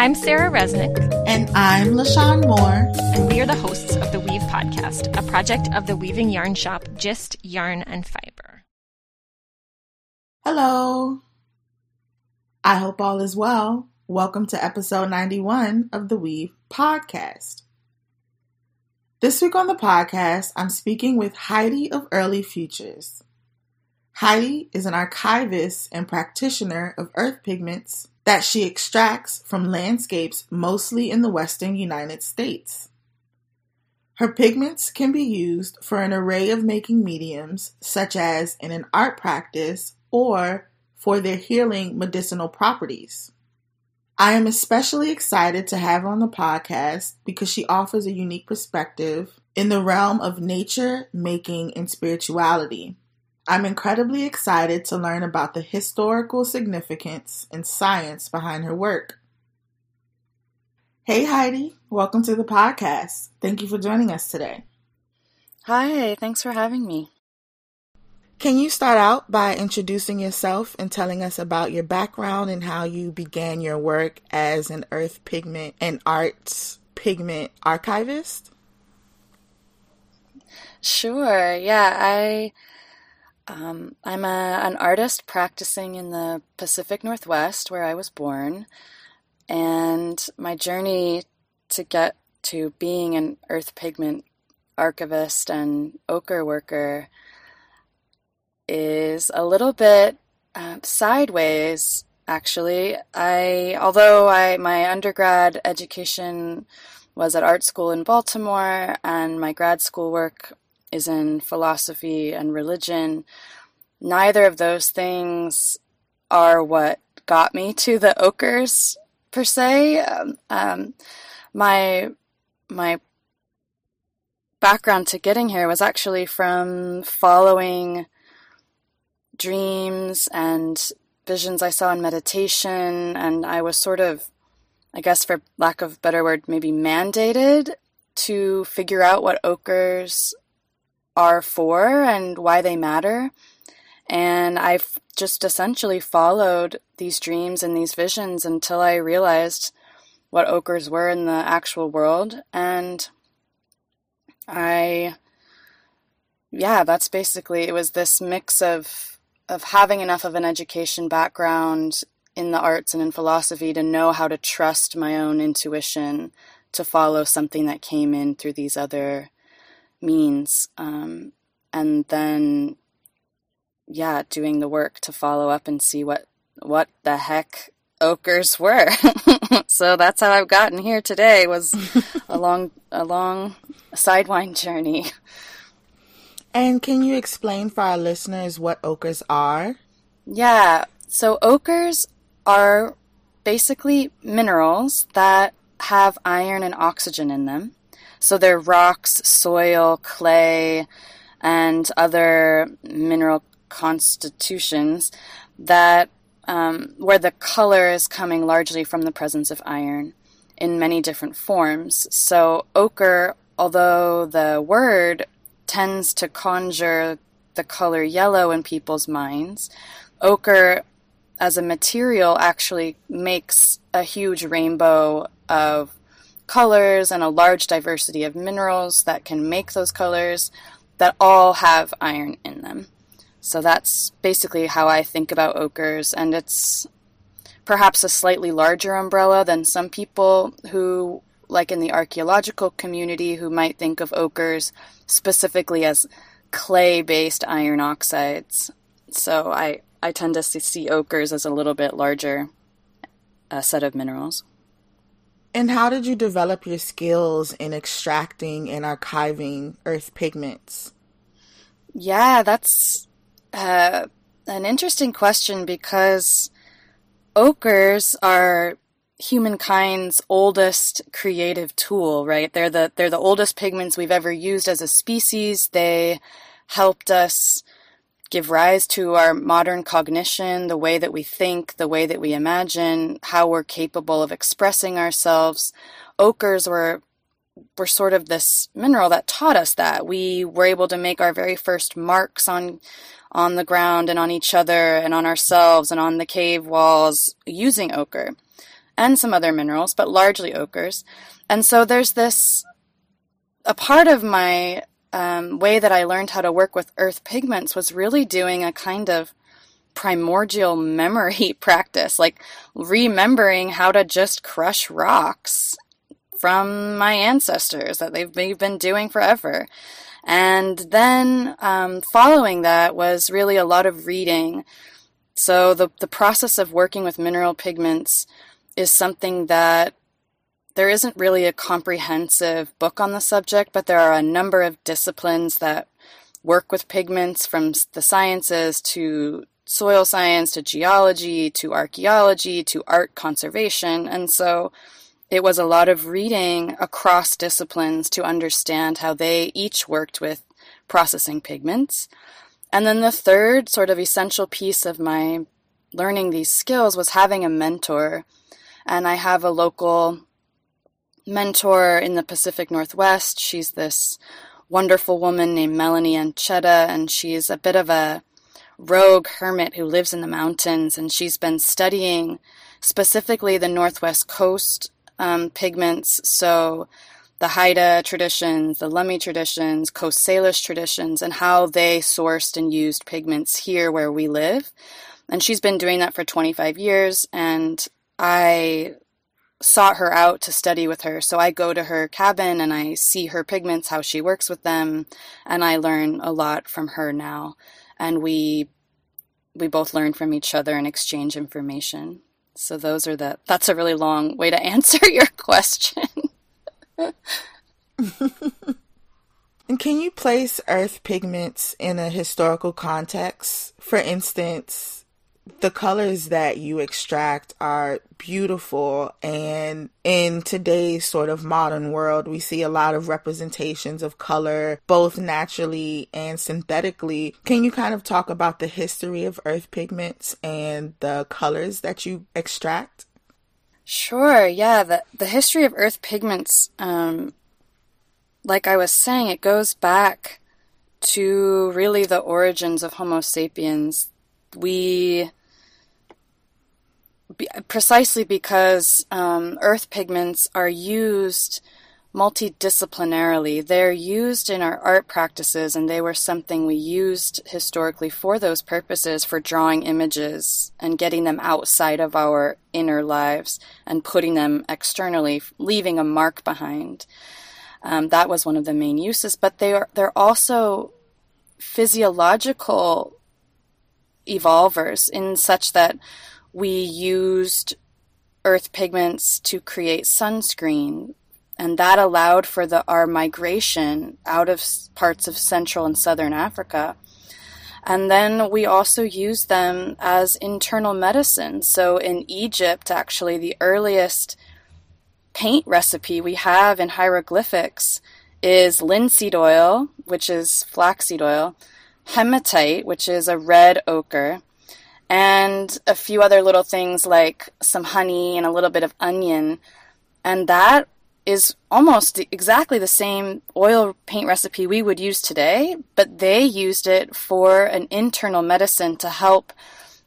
I'm Sarah Resnick. And I'm LaShawn Moore. And we are the hosts of the Weave Podcast, a project of the weaving yarn shop Gist Yarn and Fiber. Hello. I hope all is well. Welcome to episode 91 of the Weave Podcast. This week on the podcast, I'm speaking with Heidi of Early Futures. Heidi is an archivist and practitioner of earth pigments that she extracts from landscapes mostly in the western United States. Her pigments can be used for an array of making mediums, such as in an art practice or for their healing medicinal properties. I am especially excited to have her on the podcast because she offers a unique perspective in the realm of nature, making, and spirituality. I'm incredibly excited to learn about the historical significance and science behind her work. Hey, Heidi, welcome to the podcast. Thank you for joining us today. Hi, thanks for having me. Can you start out by introducing yourself and telling us about your background and how you began your work as an earth pigment and arts pigment archivist? Sure. Yeah, I um, I'm a, an artist practicing in the Pacific Northwest where I was born. And my journey to get to being an earth pigment archivist and ochre worker is a little bit uh, sideways actually i although i my undergrad education was at art school in baltimore and my grad school work is in philosophy and religion. Neither of those things are what got me to the ochres per se. Um, um, my my background to getting here was actually from following dreams and visions I saw in meditation, and I was sort of, I guess, for lack of better word, maybe mandated to figure out what ochres are for and why they matter. And I've just essentially followed these dreams and these visions until I realized what ochres were in the actual world. And I, yeah, that's basically, it was this mix of, of having enough of an education background in the arts and in philosophy to know how to trust my own intuition to follow something that came in through these other means. Um, and then, yeah, doing the work to follow up and see what what the heck ochres were. so that's how I've gotten here today. Was a long a long sidewind journey. And can you explain for our listeners what ochres are? Yeah. So ochres are basically minerals that have iron and oxygen in them. So they're rocks, soil, clay, and other mineral constitutions that um, where the color is coming largely from the presence of iron in many different forms. So ochre, although the word tends to conjure the color yellow in people's minds, ochre as a material actually makes a huge rainbow of colors and a large diversity of minerals that can make those colors that all have iron in them. So that's basically how I think about ochres, and it's perhaps a slightly larger umbrella than some people who, like in the archaeological community, who might think of ochres specifically as clay based iron oxides. So I, I tend to see ochres as a little bit larger uh, set of minerals. And how did you develop your skills in extracting and archiving earth pigments? Yeah, that's uh, an interesting question because ochres are humankind's oldest creative tool, right? They're the they're the oldest pigments we've ever used as a species. They helped us give rise to our modern cognition, the way that we think, the way that we imagine, how we're capable of expressing ourselves. Ochres were were sort of this mineral that taught us that. We were able to make our very first marks on on the ground and on each other and on ourselves and on the cave walls using ochre. and some other minerals, but largely ochres. And so there's this a part of my um, way that I learned how to work with earth pigments was really doing a kind of primordial memory practice, like remembering how to just crush rocks from my ancestors that they've been doing forever. And then um, following that was really a lot of reading. So the the process of working with mineral pigments is something that there isn't really a comprehensive book on the subject, but there are a number of disciplines that work with pigments from the sciences to soil science to geology to archaeology to art conservation. And so it was a lot of reading across disciplines to understand how they each worked with processing pigments. And then the third sort of essential piece of my learning these skills was having a mentor. And I have a local mentor in the Pacific Northwest. She's this wonderful woman named Melanie Anchetta, and she's a bit of a rogue hermit who lives in the mountains. And she's been studying specifically the Northwest coast um, pigments. So the Haida traditions, the Lummi traditions, Coast Salish traditions, and how they sourced and used pigments here where we live. And she's been doing that for 25 years, and I sought her out to study with her. So I go to her cabin and I see her pigments, how she works with them, and I learn a lot from her now. And we we both learn from each other and exchange information. So those are the that's a really long way to answer your question. and can you place earth pigments in a historical context? For instance, the colors that you extract are beautiful and in today's sort of modern world we see a lot of representations of color both naturally and synthetically. Can you kind of talk about the history of earth pigments and the colors that you extract? Sure yeah. The, the history of earth pigments um, like i was saying it goes back to really the origins of homo sapiens we precisely because um, earth pigments are used multidisciplinarily. They're used in our art practices, and they were something we used historically for those purposes for drawing images and getting them outside of our inner lives and putting them externally, leaving a mark behind. Um, that was one of the main uses, but they are they're also physiological evolvers in such that we used earth pigments to create sunscreen and that allowed for the our migration out of parts of central and southern africa. And then we also used them as internal medicine. So in egypt actually the earliest paint recipe we have in hieroglyphics is linseed oil which is flaxseed oil hematite which is a red ochre and a few other little things like some honey and a little bit of onion. And that is almost exactly the same oil paint recipe we would use today, but they used it for an internal medicine to help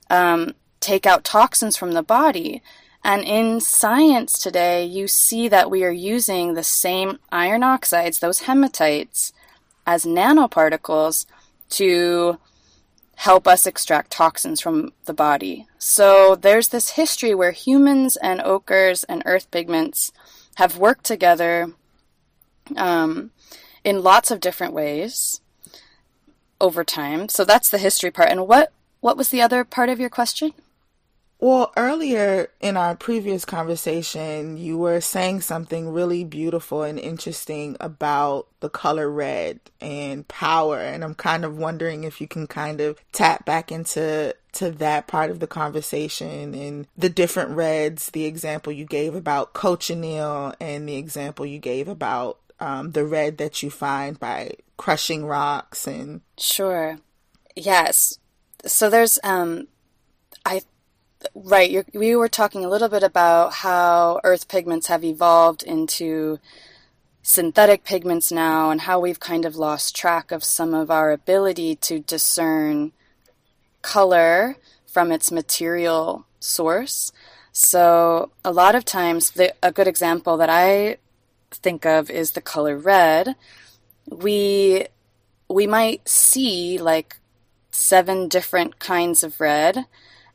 um, take out toxins from the body. And in science today, you see that we are using the same iron oxides, those hematites, as nanoparticles to help us extract toxins from the body. So there's this history where humans and ochres and earth pigments have worked together um, in lots of different ways over time. So that's the history part. And what what was the other part of your question? Well, earlier in our previous conversation, you were saying something really beautiful and interesting about the color red and power, and I'm kind of wondering if you can kind of tap back into to that part of the conversation and the different reds, the example you gave about cochineal and the example you gave about um, the red that you find by crushing rocks and sure. Yes. So there's um i right. We were talking a little bit about how earth pigments have evolved into synthetic pigments now and how we've kind of lost track of some of our ability to discern color from its material source. So, a lot of times, the, a good example that I think of is the color red. We we might see like seven different kinds of red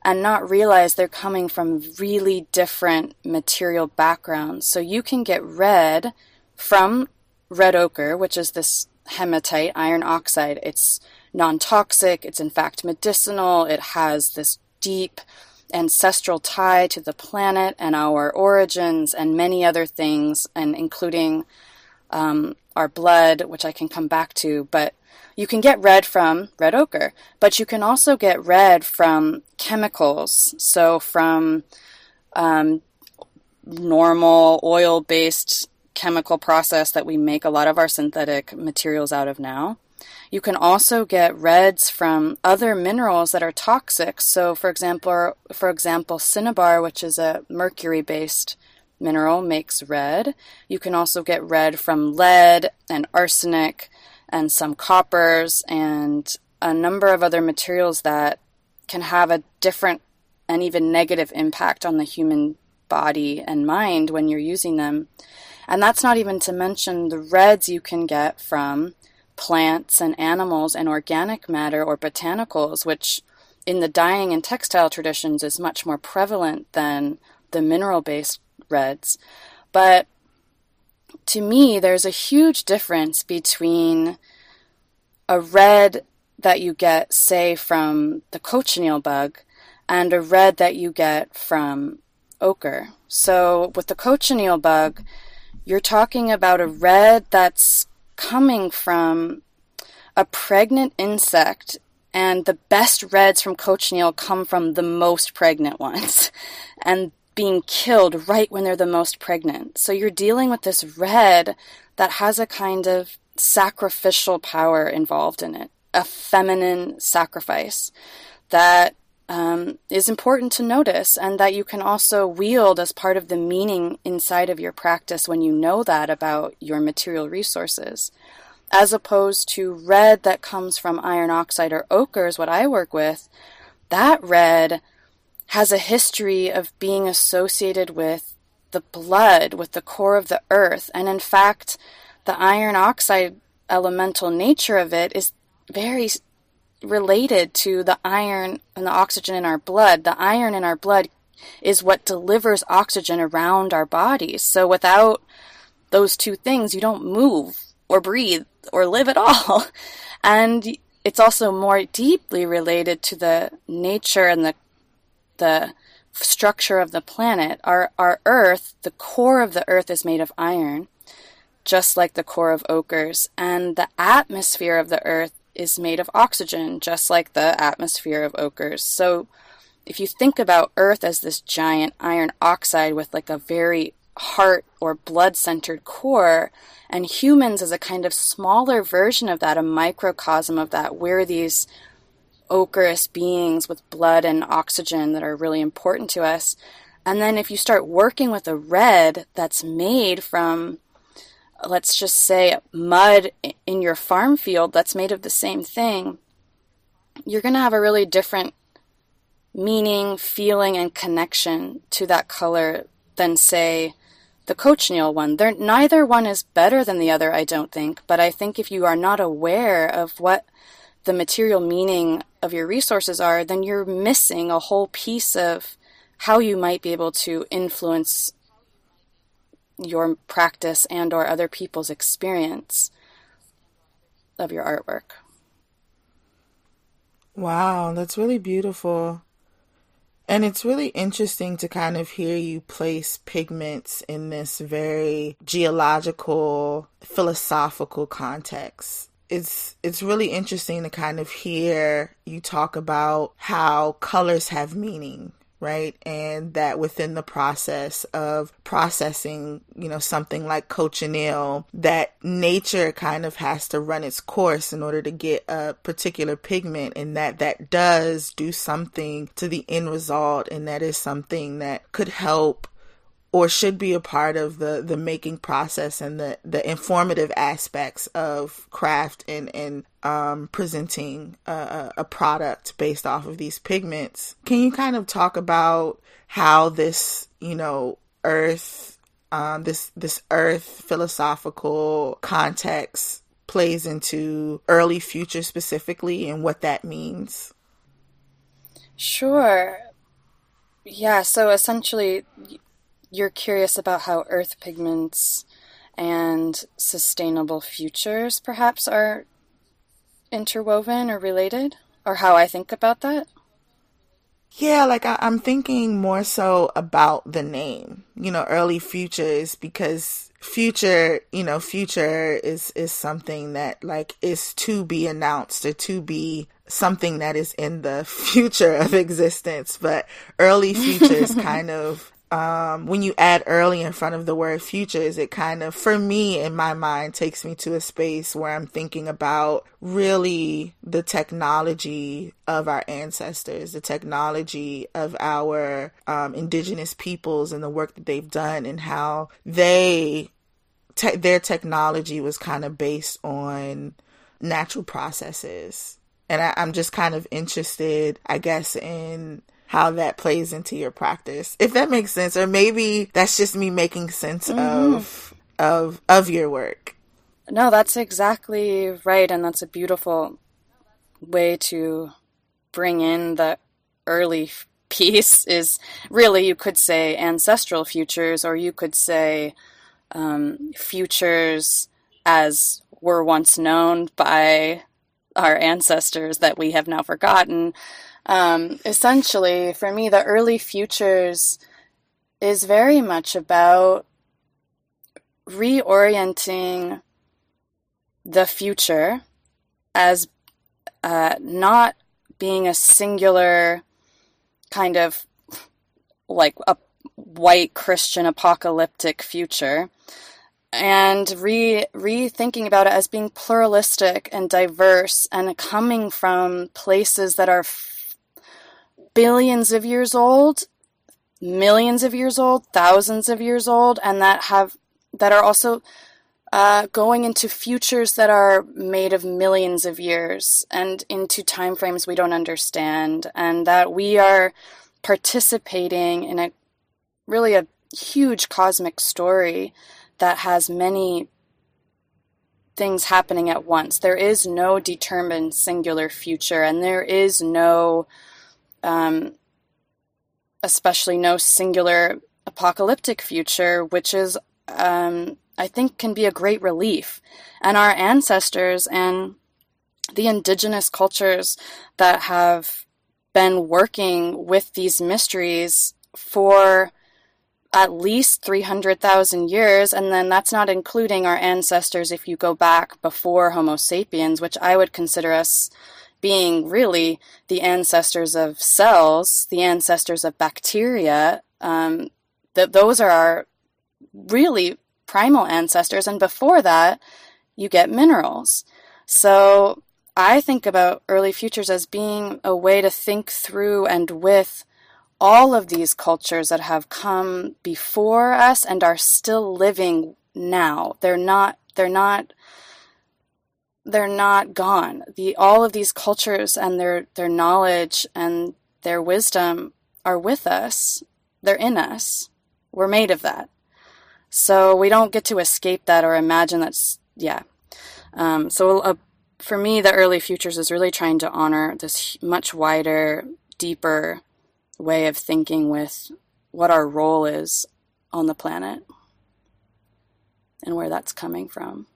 and not realize they're coming from really different material backgrounds. So you can get red from red ochre, which is this hematite iron oxide. It's non toxic, it's in fact medicinal, it has this deep ancestral tie to the planet and our origins and many other things, and including um, our blood, which I can come back to. But you can get red from red ochre, but you can also get red from chemicals. So from um, normal oil based chemical process that we make a lot of our synthetic materials out of now. You can also get reds from other minerals that are toxic. So, for example, for example, cinnabar, which is a mercury-based mineral, makes red. You can also get red from lead and arsenic and some coppers and a number of other materials that can have a different and even negative impact on the human body and mind when you're using them. And that's not even to mention the reds you can get from plants and animals and organic matter or botanicals, which in the dyeing and textile traditions is much more prevalent than the mineral based reds. But to me, there's a huge difference between a red that you get, say, from the cochineal bug and a red that you get from ochre. So with the cochineal bug, you're talking about a red that's coming from a pregnant insect, and the best reds from cochineal come from the most pregnant ones, and being killed right when they're the most pregnant. So you're dealing with this red that has a kind of sacrificial power involved in it, a feminine sacrifice that um, is important to notice and that you can also wield as part of the meaning inside of your practice when you know that about your material resources. As opposed to red that comes from iron oxide or ochre, is what I work with, that red has a history of being associated with the blood, with the core of the earth. And in fact, the iron oxide elemental nature of it is very related to the iron and the oxygen in our blood. The iron in our blood is what delivers oxygen around our bodies. So without those two things, you don't move or breathe or live at all. And it's also more deeply related to the nature and the the structure of the planet. Our our earth, the core of the earth is made of iron, just like the core of ochres, and the atmosphere of the earth is made of oxygen, just like the atmosphere of ochres. So if you think about Earth as this giant iron oxide with like a very heart or blood centered core, and humans as a kind of smaller version of that, a microcosm of that, we're these ochreous beings with blood and oxygen that are really important to us. And then if you start working with a red that's made from let's just say mud in your farm field that's made of the same thing, you're going to have a really different meaning, feeling, and connection to that color than, say, the cochineal one. They're, neither one is better than the other, I don't think, but I think if you are not aware of what the material meaning of your resources are, then you're missing a whole piece of how you might be able to influence your practice and or other people's experience of your artwork. Wow, that's really beautiful. And it's really interesting to kind of hear you place pigments in this very geological, philosophical context. It's it's really interesting to kind of hear you talk about how colors have meaning right? And that within the process of processing, you know, something like cochineal, that nature kind of has to run its course in order to get a particular pigment and that that does do something to the end result and that is something that could help or should be a part of the the making process and the the informative aspects of craft and and um, presenting a, a product based off of these pigments. Can you kind of talk about how this you know earth um, this this earth philosophical context plays into early future specifically and what that means? Sure. Yeah, so essentially you're curious about how earth pigments and sustainable futures perhaps are interwoven or related, or how I think about that? Yeah, like I, am thinking more so about the name, you know, early futures, because future, you know, future is is something that like is to be announced or to be something that is in the future of existence, but early futures kind of um, when you add early in front of the word futures, it kind of, for me in my mind, takes me to a space where I'm thinking about really the technology of our ancestors, the technology of our um, indigenous peoples and the work that they've done and how they, te- their technology was kind of based on natural processes. And I, I'm just kind of interested, I guess, in how that plays into your practice. If that makes sense or maybe that's just me making sense mm-hmm. of of of your work. No, that's exactly right and that's a beautiful way to bring in the early piece is really you could say ancestral futures or you could say um, futures as were once known by our ancestors that we have now forgotten um, essentially, for me, the early futures is very much about reorienting the future as uh, not being a singular kind of like a white Christian apocalyptic future and re rethinking about it as being pluralistic and diverse and coming from places that are billions of years old, millions of years old, thousands of years old, and that have that are also uh, going into futures that are made of millions of years and into time frames we don't understand, and that we are participating in a really a huge cosmic story that has many things happening at once. There is no determined singular future, and there is no um, especially no singular apocalyptic future, which is, um, I think, can be a great relief. And our ancestors and the indigenous cultures that have been working with these mysteries for at least 300,000 years, and then that's not including our ancestors if you go back before Homo sapiens, which I would consider us being really the ancestors of cells, the ancestors of bacteria. Um, those are our really primal ancestors, and before that, you get minerals. So I think about early futures as being a way to think through and with all of these cultures that have come before us and are still living now. They're not they're not they're not gone. The all of these cultures and their their knowledge and their wisdom are with us. They're in us. We're made of that. So we don't get to escape that or imagine that's yeah. Um, so uh, for me, the early futures is really trying to honor this much wider, deeper way of thinking with what our role is on the planet and where that's coming from.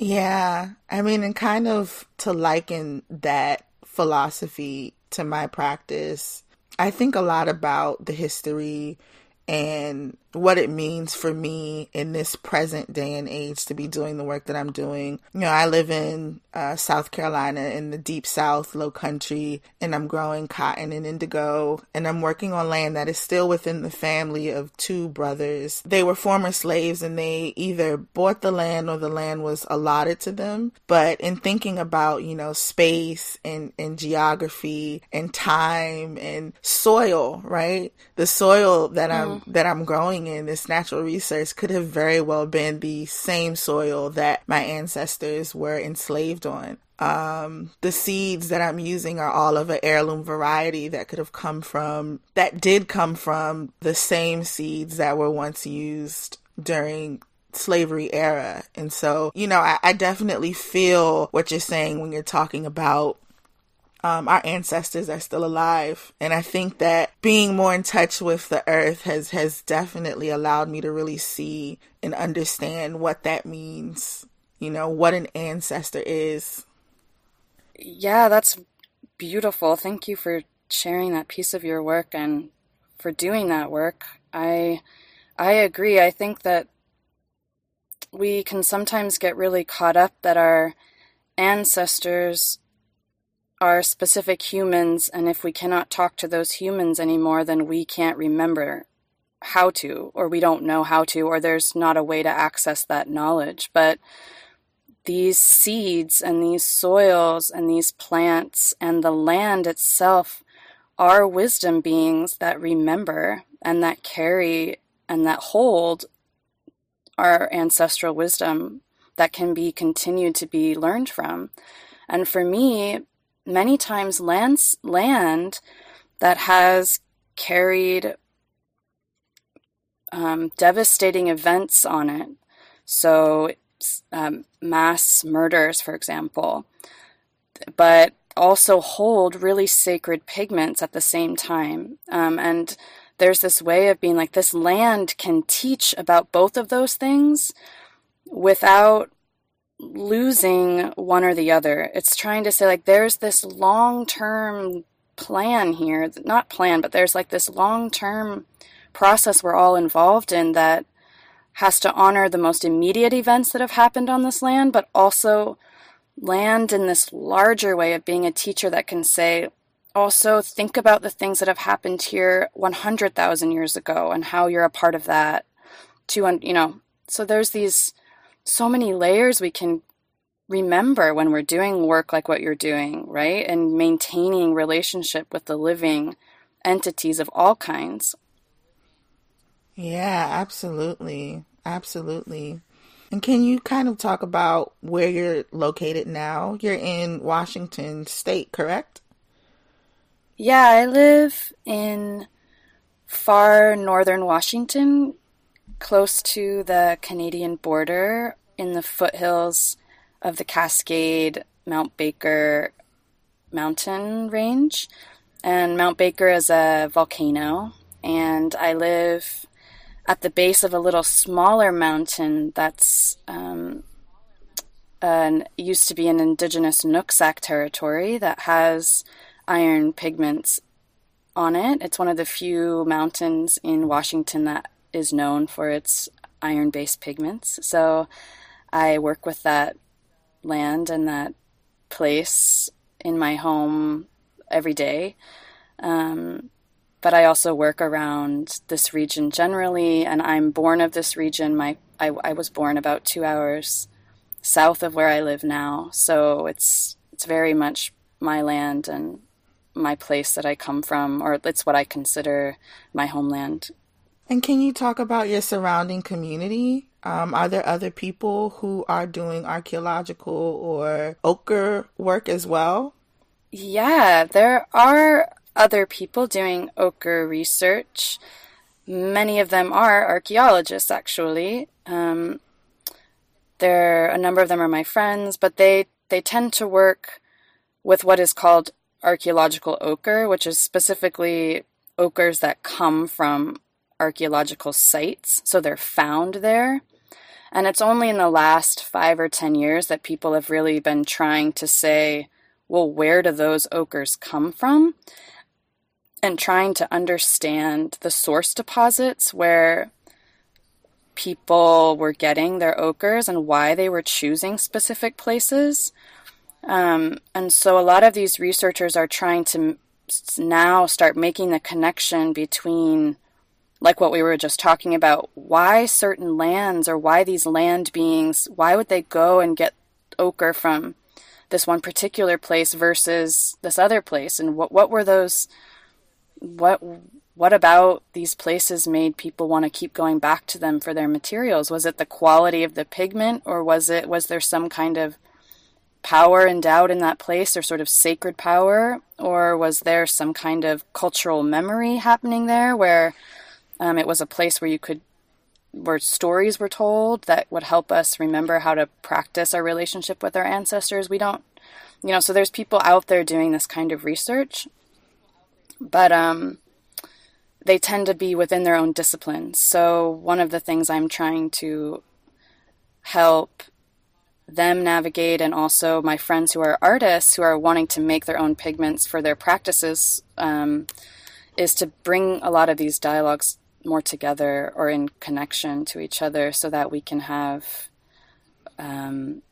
Yeah. I mean, and kind of to liken that philosophy to my practice, I think a lot about the history and what it means for me in this present day and age to be doing the work that I'm doing. You know, I live in uh, South Carolina in the deep South, low country, and I'm growing cotton and indigo, and I'm working on land that is still within the family of two brothers. They were former slaves and they either bought the land or the land was allotted to them. But in thinking about, you know, space and, and geography and time and soil, right? The soil that I'm, mm. that I'm growing growing in this natural resource could have very well been the same soil that my ancestors were enslaved on. Um, the seeds that I'm using are all of an heirloom variety that could have come from, that did come from the same seeds that were once used during slavery era. And so, you know, I, I definitely feel what you're saying when you're talking about um, our ancestors are still alive. And I think that being more in touch with the earth has, has definitely allowed me to really see and understand what that means, you know, what an ancestor is. Yeah, that's beautiful. Thank you for sharing that piece of your work and for doing that work. I I agree. I think that we can sometimes get really caught up that our ancestors are specific humans, and if we cannot talk to those humans anymore, then we can't remember how to, or we don't know how to, or there's not a way to access that knowledge. But these seeds and these soils and these plants and the land itself are wisdom beings that remember and that carry and that hold our ancestral wisdom that can be continued to be learned from. And for me, many times lands, land that has carried um, devastating events on it. So, um, mass murders, for example, but also hold really sacred pigments at the same time. Um, and there's this way of being like, this land can teach about both of those things without losing one or the other. It's trying to say, like, there's this long term plan here. Not plan, but there's like this long term process we're all involved in that has to honor the most immediate events that have happened on this land, but also land in this larger way of being a teacher that can say, also think about the things that have happened here 100,000 years ago and how you're a part of that. To, you know, so there's these so many layers we can remember when we're doing work like what you're doing, right? And maintaining relationship with the living entities of all kinds. Yeah, absolutely. Absolutely. And can you kind of talk about where you're located now? You're in Washington state, correct? Yeah, I live in far northern Washington, close to the Canadian border in the foothills of the Cascade Mount Baker mountain range. And Mount Baker is a volcano, and I live at the base of a little smaller mountain that's um, an, used to be an indigenous Nooksack territory that has iron pigments on it. It's one of the few mountains in Washington that is known for its iron based pigments. So I work with that land and that place in my home every day. Um, but I also work around this region generally, and I'm born of this region. My I, I was born about two hours south of where I live now, so it's it's very much my land and my place that I come from, or it's what I consider my homeland. And can you talk about your surrounding community? Um, are there other people who are doing archaeological or ochre work as well? Yeah, there are other people doing ochre research. Many of them are archaeologists, actually. Um, there, a number of them are my friends, but they they tend to work with what is called archaeological ochre, which is specifically ochres that come from archaeological sites, so they're found there. And it's only in the last five or ten years that people have really been trying to say, well, where do those ochres come from? and trying to understand the source deposits where people were getting their ochres and why they were choosing specific places. Um, and so a lot of these researchers are trying to now start making the connection between like what we were just talking about why certain lands or why these land beings why would they go and get ochre from this one particular place versus this other place? And what what were those what what about these places made people want to keep going back to them for their materials? Was it the quality of the pigment or was it was there some kind of power endowed in that place or sort of sacred power? Or was there some kind of cultural memory happening there where um, it was a place where you could where stories were told that would help us remember how to practice our relationship with our ancestors. We don't you know so there's people out there doing this kind of research but um they tend to be within their own disciplines so one of the things i'm trying to help them navigate and also my friends who are artists who are wanting to make their own pigments for their practices um, is to bring a lot of these dialogues more together or in connection to each other so that we can have um,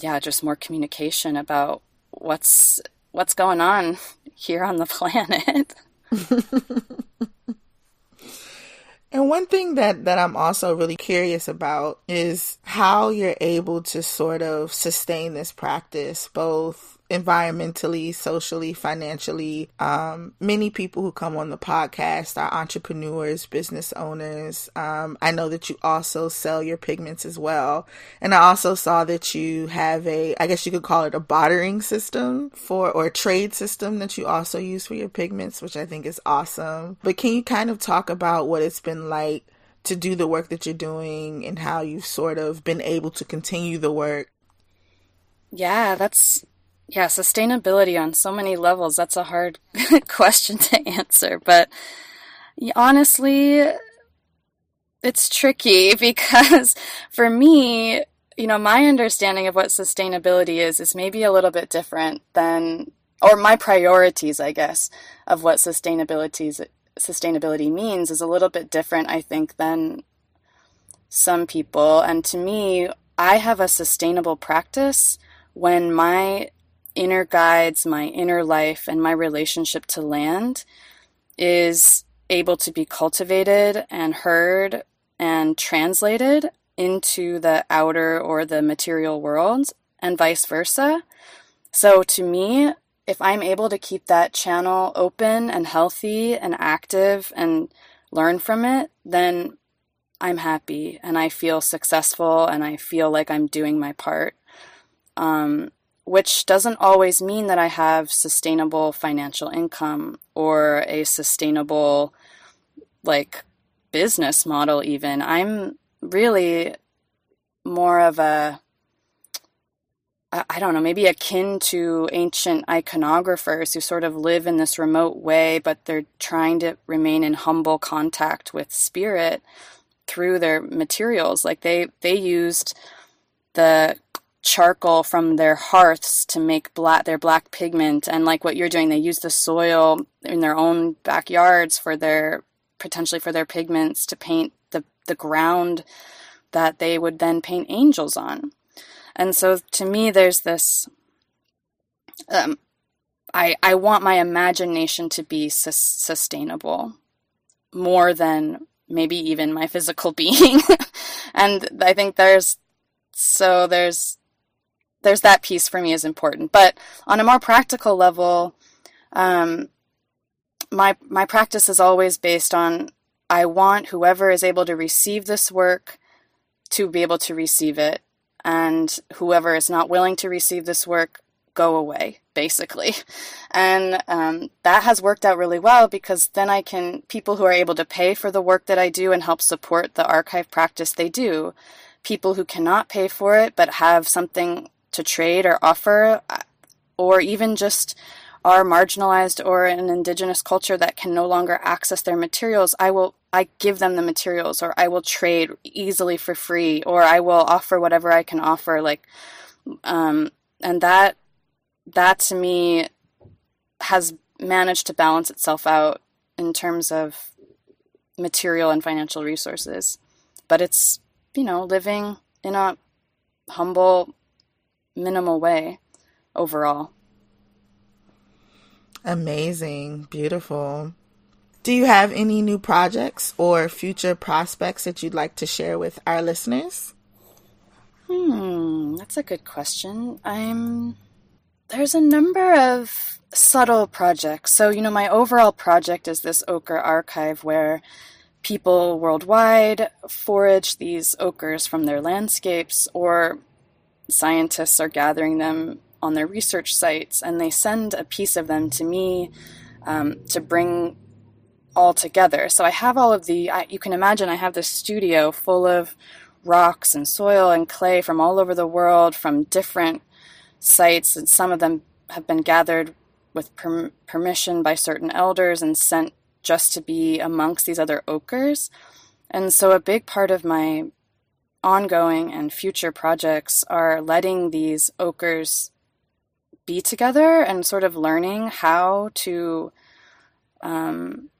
yeah just more communication about what's what's going on here on the planet. And one thing that, that I'm also really curious about is how you're able to sort of sustain this practice, both environmentally, socially, financially. Um, many people who come on the podcast are entrepreneurs, business owners. Um, I know that you also sell your pigments as well. And I also saw that you have a, I guess you could call it a bartering system for, or trade system that you also use for your pigments, which I think is awesome. But can you kind of talk about what it's been like to do the work that you're doing and how you've sort of been able to continue the work yeah, that's yeah, sustainability on so many levels. That's a hard question to answer. But honestly, it's tricky because for me, you know, my understanding of what sustainability is is maybe a little bit different than, or my priorities, I guess, of what sustainability sustainability means is a little bit different, I think, than some people. And to me, I have a sustainable practice when my inner guides, my inner life, and my relationship to land is able to be cultivated and heard and translated into the outer or the material world and vice versa. So to me, if I'm able to keep that channel open and healthy and active and learn from it, then I'm happy and I feel successful and I feel like I'm doing my part. Um, which doesn't always mean that I have sustainable financial income or a sustainable like business model even. I'm really more of a I don't know, maybe akin to ancient iconographers who sort of live in this remote way, but they're trying to remain in humble contact with spirit through their materials. Like they they used the charcoal from their hearths to make black their black pigment. And like what you're doing they use the soil in their own backyards for their potentially for their pigments to paint the the ground that they would then paint angels on. And so to me there's this um, I, I want my imagination to be su- sustainable more than maybe even my physical being. And i think there's so there's there's that piece for me is important. But on a more practical level, um, my my practice is always based on I want whoever is able to receive this work to be able to receive it, and whoever is not willing to receive this work go away basically and um, that has worked out really well because then i can people who are able to pay for the work that i do and help support the archive practice they do people who cannot pay for it but have something to trade or offer, or even just are marginalized or an indigenous culture that can no longer access their materials, I will I give them the materials or I will trade easily for free or I will offer whatever I can offer like um, and that that to me has managed to balance itself out in terms of material and financial resources. But it's, you know, living in a humble, minimal way overall. Amazing. Beautiful. Do you have any new projects or future prospects that you'd like to share with our listeners? Hmm, that's a good question. I'm there's a number of subtle projects. So, you know, my overall project is this ochre archive where people worldwide forage these ochres from their landscapes, or scientists are gathering them on their research sites and they send a piece of them to me um, to bring all together. So I have all of the, I, you can imagine, I have this studio full of rocks and soil and clay from all over the world, from different sites, and some of them have been gathered with per- permission by certain elders and sent just to be amongst these other ochres. And so, a big part of my ongoing and future projects are letting these ochres be together and sort of learning how to um,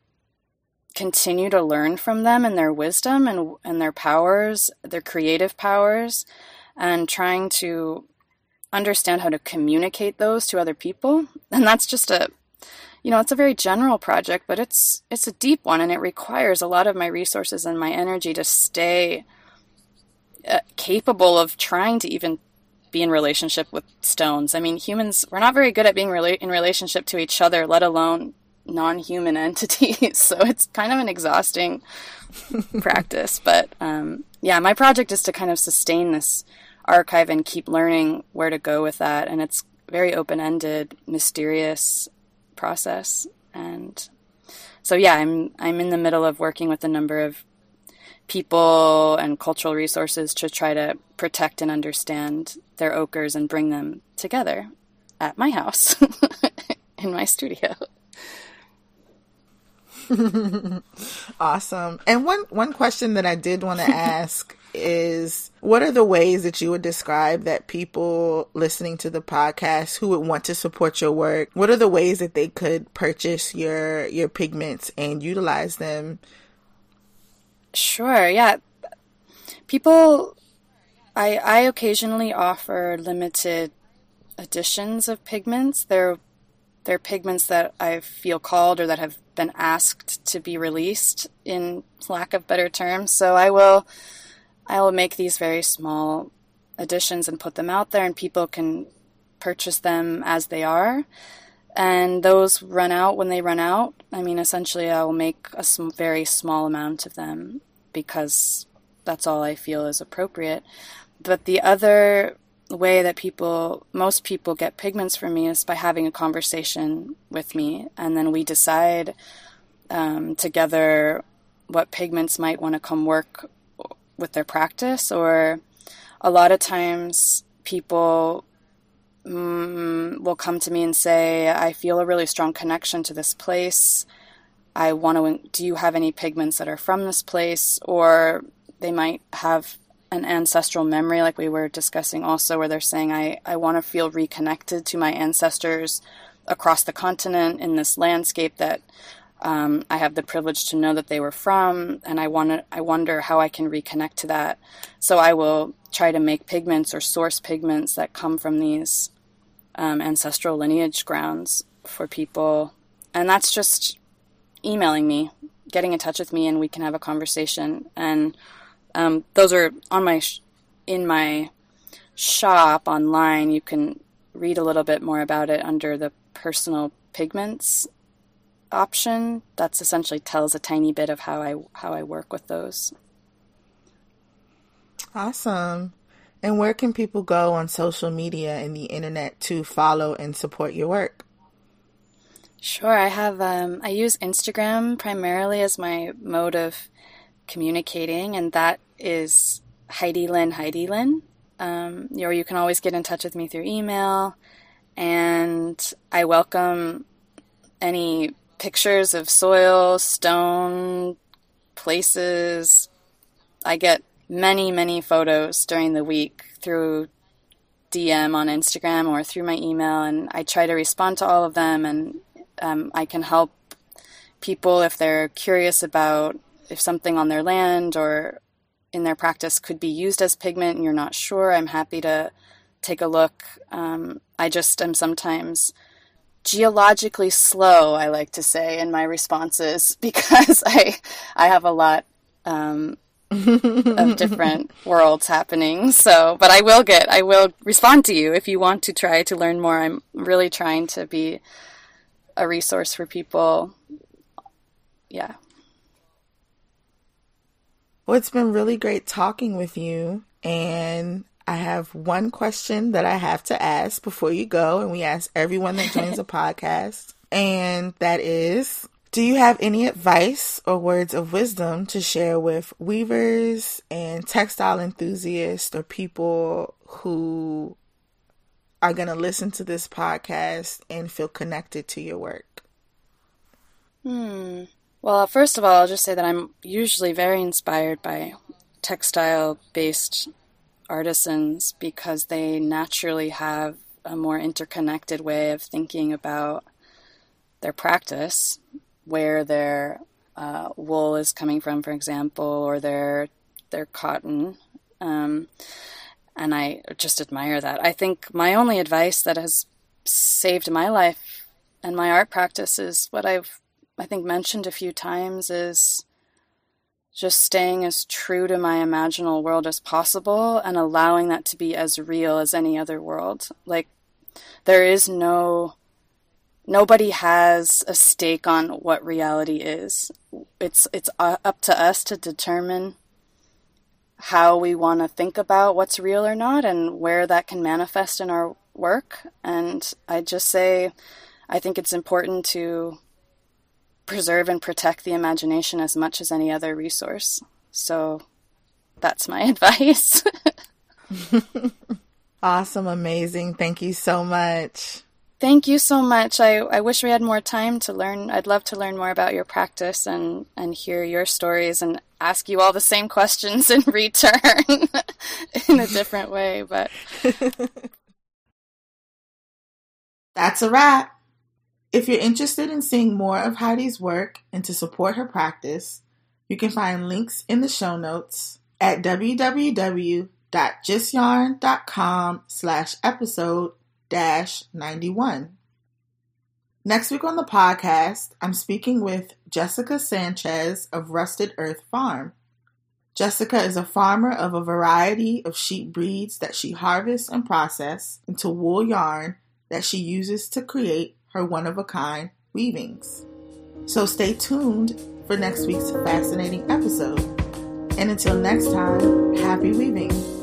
continue to learn from them and their wisdom and, and their powers, their creative powers, and trying to understand how to communicate those to other people. And that's just a you know, it's a very general project, but it's it's a deep one and it requires a lot of my resources and my energy to stay uh, capable of trying to even be in relationship with stones. I mean, humans we're not very good at being rela- in relationship to each other, let alone non-human entities. so it's kind of an exhausting practice, but um, yeah, my project is to kind of sustain this archive and keep learning where to go with that and it's very open-ended, mysterious process. And so yeah, I'm I'm in the middle of working with a number of people and cultural resources to try to protect and understand their ochres and bring them together at my house in my studio. awesome. And one one question that I did want to ask is what are the ways that you would describe that people listening to the podcast who would want to support your work, what are the ways that they could purchase your your pigments and utilize them? Sure, yeah. People I I occasionally offer limited editions of pigments. They're they're pigments that I feel called or that have been asked to be released in lack of better terms. So I will I will make these very small editions and put them out there and people can purchase them as they are. And those run out when they run out. I mean, essentially, I will make a very small amount of them because that's all I feel is appropriate. But the other way that people, most people get pigments from me is by having a conversation with me, and then we decide um, together what pigments might want to come work with their practice. Or a lot of times, people will come to me and say, "I feel a really strong connection to this place." I want to. Do you have any pigments that are from this place? Or they might have an ancestral memory, like we were discussing also, where they're saying, I, I want to feel reconnected to my ancestors across the continent in this landscape that um, I have the privilege to know that they were from, and I want to, I wonder how I can reconnect to that. So I will try to make pigments or source pigments that come from these um, ancestral lineage grounds for people, and that's just emailing me, getting in touch with me, and we can have a conversation. And um, those are on my sh- in my shop online. You can read a little bit more about it under the personal pigments option. That's essentially tells a tiny bit of how I how I work with those. Awesome. And where can people go on social media and the internet to follow and support your work? Sure, I have. Um, I use Instagram primarily as my mode of communicating, and that is Heidi Lynn Heidi Lynn. Um, or you can always get in touch with me through email, and I welcome any pictures of soil, stone, places. I get many, many photos during the week through DM on Instagram or through my email, and I try to respond to all of them, and um, I can help people, if they're curious about if something on their land or in their practice could be used as pigment and you're not sure, I'm happy to take a look. Um, I just am sometimes geologically slow, I like to say, in my responses because I I have a lot um, of different worlds happening. So, but I will get, I will respond to you if you want to try to learn more. I'm really trying to be a resource for people. Yeah. Well, it's been really great talking with you. And I have one question that I have to ask before you go. And we ask everyone that joins the podcast. And that is do you have any advice or words of wisdom to share with weavers and textile enthusiasts or people who are going to listen to this podcast and feel connected to your work? Hmm. Well, first of all, I'll just say that I'm usually very inspired by textile based artisans because they naturally have a more interconnected way of thinking about their practice where their uh, wool is coming from, for example, or their their cotton. Um, and I just admire that. I think my only advice that has saved my life and my art practice is what I've I think mentioned a few times is just staying as true to my imaginal world as possible and allowing that to be as real as any other world. Like there is no nobody has a stake on what reality is. It's it's uh, up to us to determine how we want to think about what's real or not and where that can manifest in our work. And I just say I think it's important to preserve and protect the imagination as much as any other resource. So that's my advice. awesome, amazing. Thank you so much. Thank you so much. I, I wish we had more time to learn. I'd love to learn more about your practice and, and hear your stories and ask you all the same questions in return in a different way. But that's a wrap. If you're interested in seeing more of Heidi's work and to support her practice, you can find links in the show notes at www.justyarn.com slash episode 91. Next week on the podcast, I'm speaking with Jessica Sanchez of Rusted Earth Farm. Jessica is a farmer of a variety of sheep breeds that she harvests and processes into wool yarn that she uses to create her one of a kind weavings. So stay tuned for next week's fascinating episode. And until next time, happy weaving.